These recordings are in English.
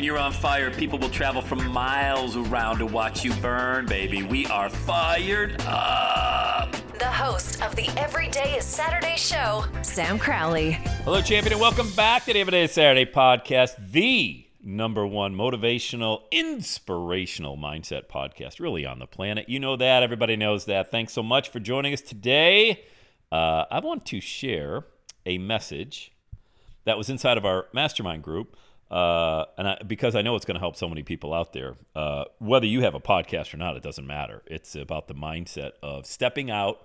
When you're on fire, people will travel from miles around to watch you burn, baby. We are fired up. The host of the Everyday is Saturday show, Sam Crowley. Hello, champion, and welcome back to the Everyday is Saturday podcast, the number one motivational, inspirational mindset podcast, really on the planet. You know that. Everybody knows that. Thanks so much for joining us today. Uh, I want to share a message that was inside of our mastermind group. Uh, and I, because I know it's going to help so many people out there, uh, whether you have a podcast or not, it doesn't matter. It's about the mindset of stepping out,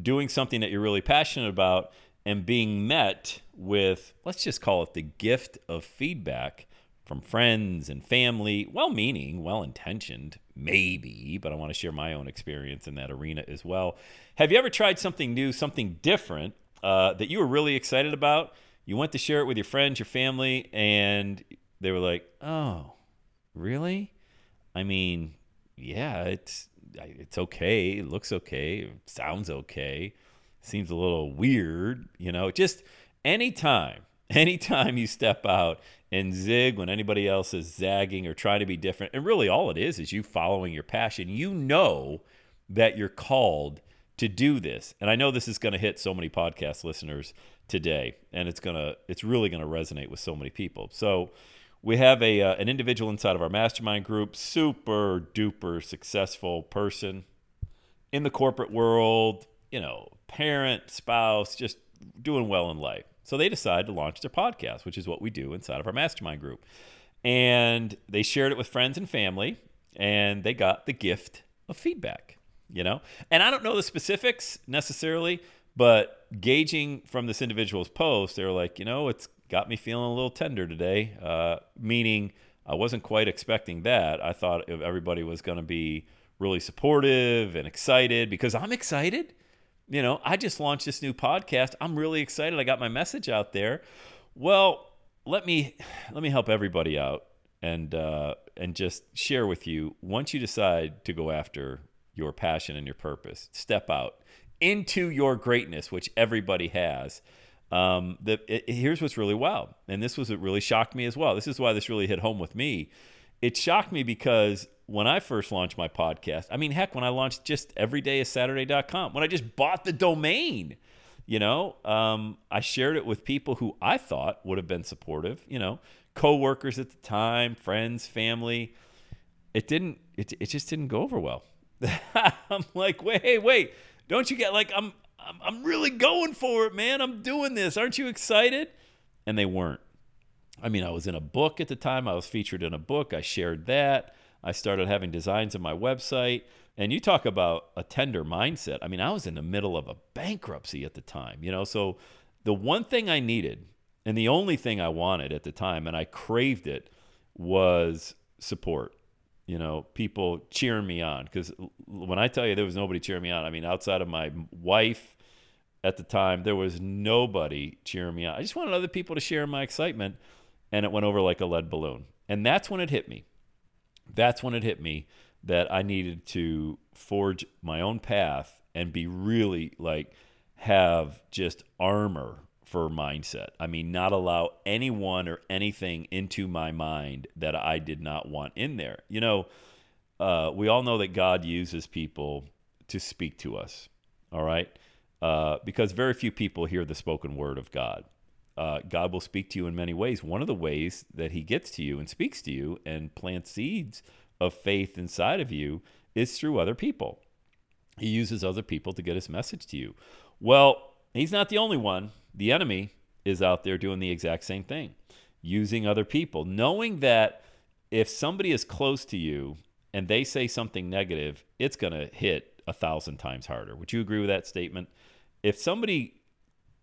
doing something that you're really passionate about, and being met with, let's just call it the gift of feedback from friends and family, well meaning, well intentioned, maybe, but I want to share my own experience in that arena as well. Have you ever tried something new, something different uh, that you were really excited about? You went to share it with your friends, your family, and they were like, oh, really? I mean, yeah, it's it's okay. It looks okay. It sounds okay. Seems a little weird, you know. Just anytime, anytime you step out and zig when anybody else is zagging or trying to be different, and really all it is is you following your passion. You know that you're called to do this, and I know this is going to hit so many podcast listeners today, and it's gonna it's really to resonate with so many people. So we have a uh, an individual inside of our mastermind group, super duper successful person in the corporate world, you know, parent, spouse, just doing well in life. So they decided to launch their podcast, which is what we do inside of our mastermind group. And they shared it with friends and family, and they got the gift of feedback, you know? And I don't know the specifics necessarily, but gauging from this individual's post, they were like, you know, it's got me feeling a little tender today, uh, meaning I wasn't quite expecting that. I thought everybody was going to be really supportive and excited because I'm excited. You know, I just launched this new podcast. I'm really excited. I got my message out there. Well, let me let me help everybody out and uh, and just share with you. Once you decide to go after your passion and your purpose, step out into your greatness, which everybody has. Um, the, it, here's what's really wild, and this was what really shocked me as well. This is why this really hit home with me. It shocked me because when I first launched my podcast, I mean, heck, when I launched just everydayissaturday.com, when I just bought the domain, you know, um, I shared it with people who I thought would have been supportive, you know, coworkers at the time, friends, family. It didn't, it, it just didn't go over well. I'm like, wait, wait, don't you get like, I'm, I'm, I'm really going for it, man. I'm doing this. Aren't you excited? And they weren't. I mean, I was in a book at the time. I was featured in a book. I shared that. I started having designs on my website. And you talk about a tender mindset. I mean, I was in the middle of a bankruptcy at the time, you know? So the one thing I needed and the only thing I wanted at the time, and I craved it, was support. You know, people cheering me on. Because when I tell you there was nobody cheering me on, I mean, outside of my wife at the time, there was nobody cheering me on. I just wanted other people to share my excitement, and it went over like a lead balloon. And that's when it hit me that's when it hit me that I needed to forge my own path and be really like have just armor for mindset. I mean, not allow anyone or anything into my mind that I did not want in there. You know, uh, we all know that God uses people to speak to us, all right? Uh, because very few people hear the spoken word of God. Uh, God will speak to you in many ways. One of the ways that He gets to you and speaks to you and plants seeds of faith inside of you is through other people. He uses other people to get His message to you. Well, He's not the only one. The enemy is out there doing the exact same thing, using other people, knowing that if somebody is close to you and they say something negative, it's going to hit a thousand times harder. Would you agree with that statement? If somebody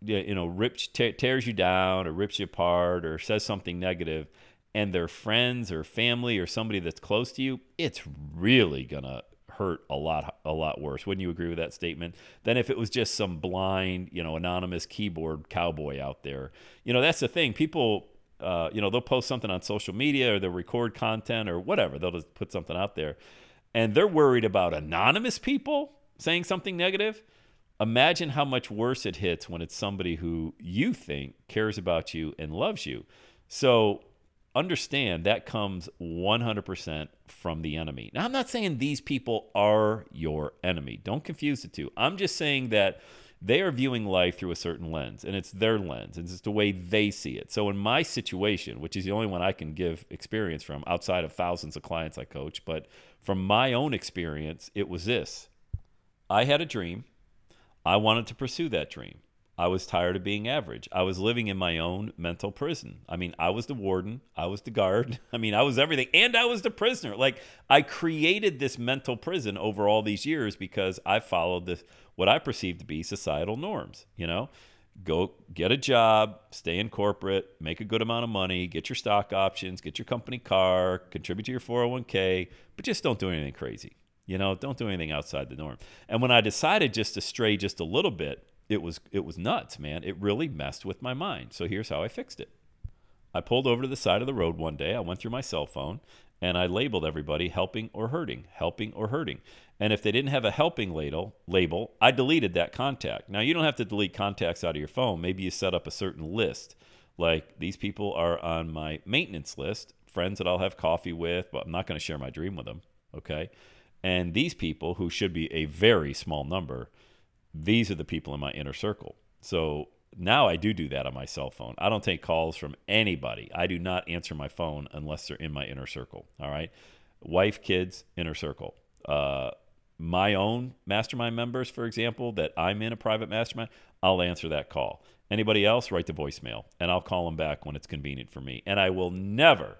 you know rips tears you down or rips you apart or says something negative and their friends or family or somebody that's close to you it's really gonna hurt a lot a lot worse. Wouldn't you agree with that statement? Than if it was just some blind you know anonymous keyboard cowboy out there. You know that's the thing. People uh, you know they'll post something on social media or they'll record content or whatever. They'll just put something out there. And they're worried about anonymous people saying something negative? Imagine how much worse it hits when it's somebody who you think cares about you and loves you. So understand that comes 100% from the enemy. Now, I'm not saying these people are your enemy. Don't confuse the two. I'm just saying that they are viewing life through a certain lens, and it's their lens, and it's the way they see it. So, in my situation, which is the only one I can give experience from outside of thousands of clients I coach, but from my own experience, it was this I had a dream I wanted to pursue that dream. I was tired of being average. I was living in my own mental prison. I mean, I was the warden, I was the guard. I mean, I was everything, and I was the prisoner. Like I created this mental prison over all these years because I followed this what I perceived to be societal norms, you know? Go get a job, stay in corporate, make a good amount of money, get your stock options, get your company car, contribute to your 401k, but just don't do anything crazy. You know, don't do anything outside the norm. And when I decided just to stray just a little bit, it was it was nuts, man. It really messed with my mind. So here's how I fixed it. I pulled over to the side of the road one day. I went through my cell phone and I labeled everybody helping or hurting, helping or hurting. And if they didn't have a helping label, label, I deleted that contact. Now you don't have to delete contacts out of your phone. Maybe you set up a certain list. Like these people are on my maintenance list, friends that I'll have coffee with, but I'm not going to share my dream with them. Okay. And these people, who should be a very small number, these are the people in my inner circle. So now I do do that on my cell phone. I don't take calls from anybody. I do not answer my phone unless they're in my inner circle. All right. Wife, kids, inner circle. Uh, my own mastermind members, for example, that I'm in a private mastermind, I'll answer that call. Anybody else, write the voicemail and I'll call them back when it's convenient for me. And I will never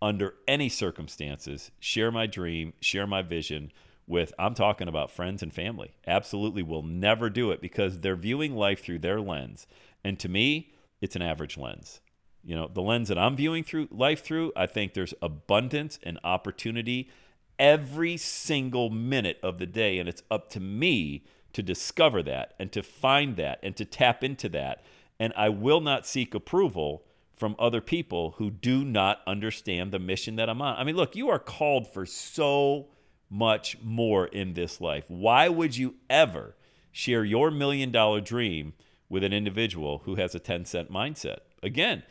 under any circumstances, share my dream, share my vision with, I'm talking about friends and family. Absolutely will never do it because they're viewing life through their lens. And to me, it's an average lens. You know, the lens that I'm viewing through life through, I think there's abundance and opportunity every single minute of the day. And it's up to me to discover that and to find that and to tap into that. And I will not seek approval from other people who do not understand the mission that I'm on. I mean, look, you are called for so much more in this life. Why would you ever share your million dollar dream with an individual who has a 10 cent mindset? Again,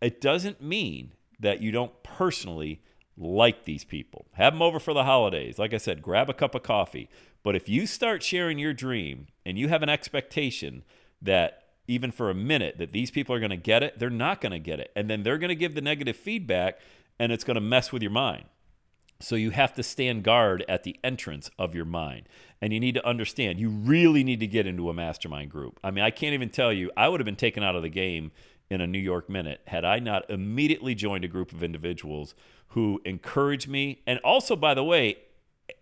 it doesn't mean that you don't personally like these people. Have them over for the holidays. Like I said, grab a cup of coffee. But if you start sharing your dream and you have an expectation that even for a minute that these people are going to get it, they're not going to get it. And then they're going to give the negative feedback and it's going to mess with your mind. So you have to stand guard at the entrance of your mind. And you need to understand, you really need to get into a mastermind group. I mean, I can't even tell you, I would have been taken out of the game in a New York minute had I not immediately joined a group of individuals who encouraged me and also, by the way,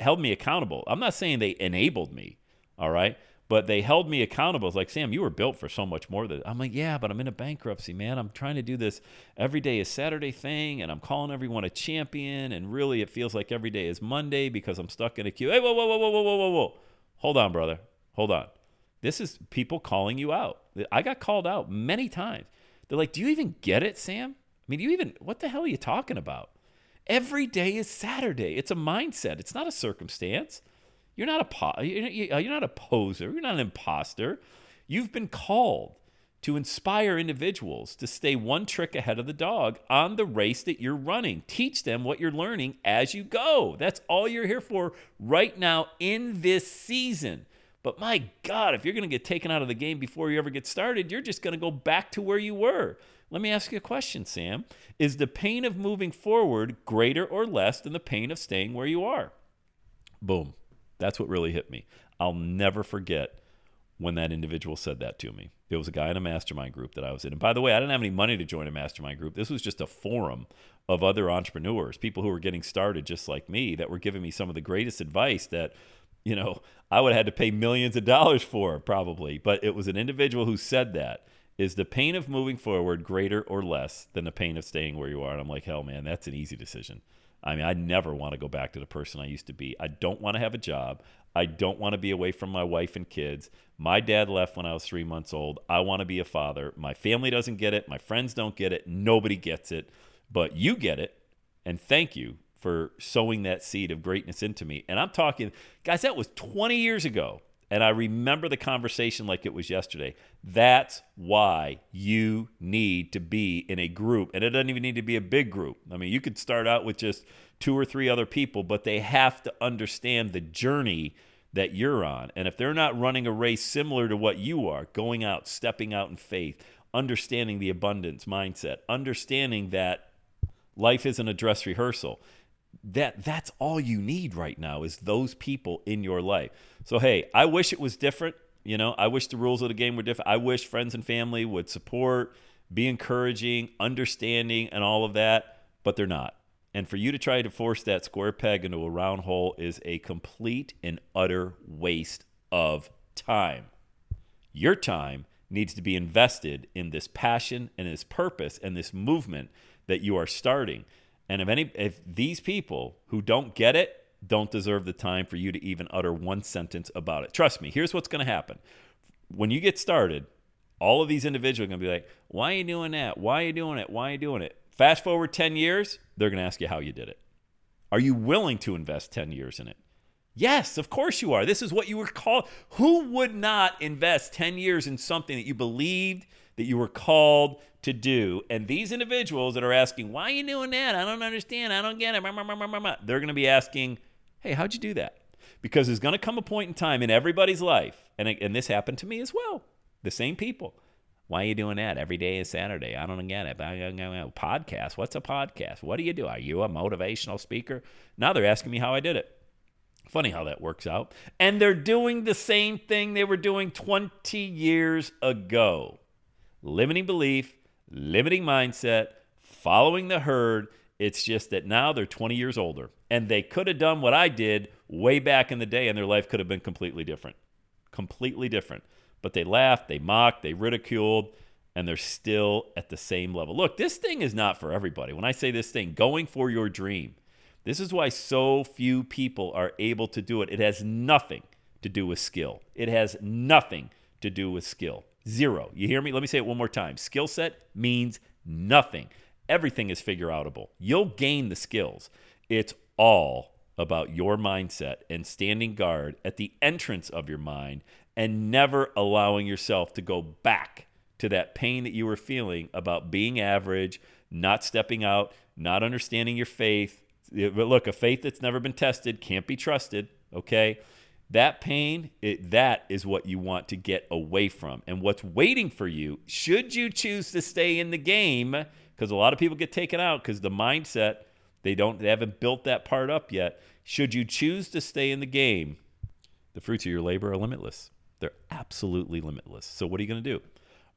held me accountable. I'm not saying they enabled me, all right? But they held me accountable. It's like, Sam, you were built for so much more than I'm like, yeah, but I'm in a bankruptcy, man. I'm trying to do this every day is Saturday thing, and I'm calling everyone a champion, and really it feels like every day is Monday because I'm stuck in a queue. Hey, whoa, whoa, whoa, whoa, whoa, whoa, whoa, whoa. Hold on, brother. Hold on. This is people calling you out. I got called out many times. They're like, do you even get it, Sam? I mean, do you even, what the hell are you talking about? Every day is Saturday. It's a mindset, it's not a circumstance. You're not a po- you're not a poser. You're not an imposter. You've been called to inspire individuals to stay one trick ahead of the dog on the race that you're running. Teach them what you're learning as you go. That's all you're here for right now in this season. But my God, if you're going to get taken out of the game before you ever get started, you're just going to go back to where you were. Let me ask you a question, Sam. Is the pain of moving forward greater or less than the pain of staying where you are? Boom. That's what really hit me. I'll never forget when that individual said that to me. There was a guy in a mastermind group that I was in. And by the way, I didn't have any money to join a mastermind group. This was just a forum of other entrepreneurs, people who were getting started just like me, that were giving me some of the greatest advice that, you know, I would have had to pay millions of dollars for probably. But it was an individual who said that. Is the pain of moving forward greater or less than the pain of staying where you are? And I'm like, hell, man, that's an easy decision. I mean, I never want to go back to the person I used to be. I don't want to have a job. I don't want to be away from my wife and kids. My dad left when I was three months old. I want to be a father. My family doesn't get it. My friends don't get it. Nobody gets it. But you get it. And thank you for sowing that seed of greatness into me. And I'm talking, guys, that was 20 years ago. And I remember the conversation like it was yesterday. That's why you need to be in a group. And it doesn't even need to be a big group. I mean, you could start out with just two or three other people, but they have to understand the journey that you're on. And if they're not running a race similar to what you are, going out, stepping out in faith, understanding the abundance mindset, understanding that life isn't a dress rehearsal that that's all you need right now is those people in your life. So hey, I wish it was different. You know, I wish the rules of the game were different. I wish friends and family would support, be encouraging, understanding, and all of that, but they're not. And for you to try to force that square peg into a round hole is a complete and utter waste of time. Your time needs to be invested in this passion and this purpose and this movement that you are starting. And if any if these people who don't get it don't deserve the time for you to even utter one sentence about it. Trust me, here's what's going to happen. When you get started, all of these individuals are going to be like, "Why are you doing that? Why are you doing it? Why are you doing it?" Fast forward 10 years, they're going to ask you how you did it. Are you willing to invest 10 years in it? Yes, of course you are. This is what you were called. Who would not invest 10 years in something that you believed that you were called to do. And these individuals that are asking, why are you doing that? I don't understand. I don't get it. They're going to be asking, hey, how'd you do that? Because there's going to come a point in time in everybody's life, and, and this happened to me as well, the same people. Why are you doing that? Every day is Saturday. I don't get it. Podcast. What's a podcast? What do you do? Are you a motivational speaker? Now they're asking me how I did it. Funny how that works out. And they're doing the same thing they were doing 20 years ago limiting belief, limiting mindset, following the herd. It's just that now they're 20 years older and they could have done what I did way back in the day and their life could have been completely different. Completely different. But they laughed, they mocked, they ridiculed, and they're still at the same level. Look, this thing is not for everybody. When I say this thing, going for your dream, this is why so few people are able to do it. It has nothing to do with skill. It has nothing to do with skill. Zero. You hear me? Let me say it one more time. Skill set means nothing. Everything is figure outable. You'll gain the skills. It's all about your mindset and standing guard at the entrance of your mind and never allowing yourself to go back to that pain that you were feeling about being average, not stepping out, not understanding your faith. But look, a faith that's never been tested can't be trusted, okay? that pain it, that is what you want to get away from and what's waiting for you should you choose to stay in the game because a lot of people get taken out because the mindset they don't they haven't built that part up yet. Should you choose to stay in the game the fruits of your labor are limitless. They're absolutely limitless. So what are you going to do?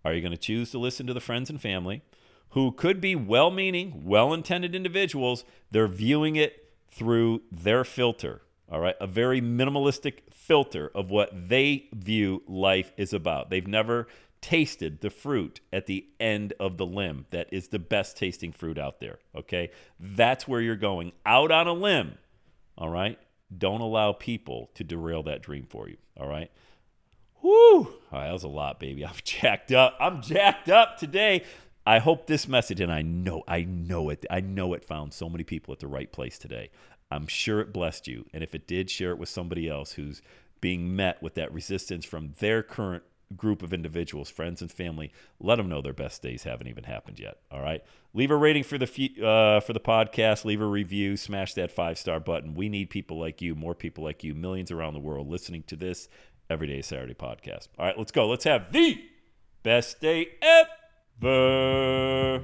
Are you going to choose to listen to the friends and family who could be well-meaning well-intended individuals? They're viewing it through their filter all right, a very minimalistic filter of what they view life is about. They've never tasted the fruit at the end of the limb that is the best tasting fruit out there. Okay, that's where you're going out on a limb. All right, don't allow people to derail that dream for you. All right. Woo! All right, that was a lot, baby. I'm jacked up. I'm jacked up today. I hope this message, and I know, I know it, I know it found so many people at the right place today. I'm sure it blessed you. And if it did, share it with somebody else who's being met with that resistance from their current group of individuals, friends and family. Let them know their best days haven't even happened yet. All right. Leave a rating for the uh, for the podcast. Leave a review. Smash that five star button. We need people like you, more people like you, millions around the world listening to this everyday Saturday podcast. All right, let's go. Let's have the best day ever.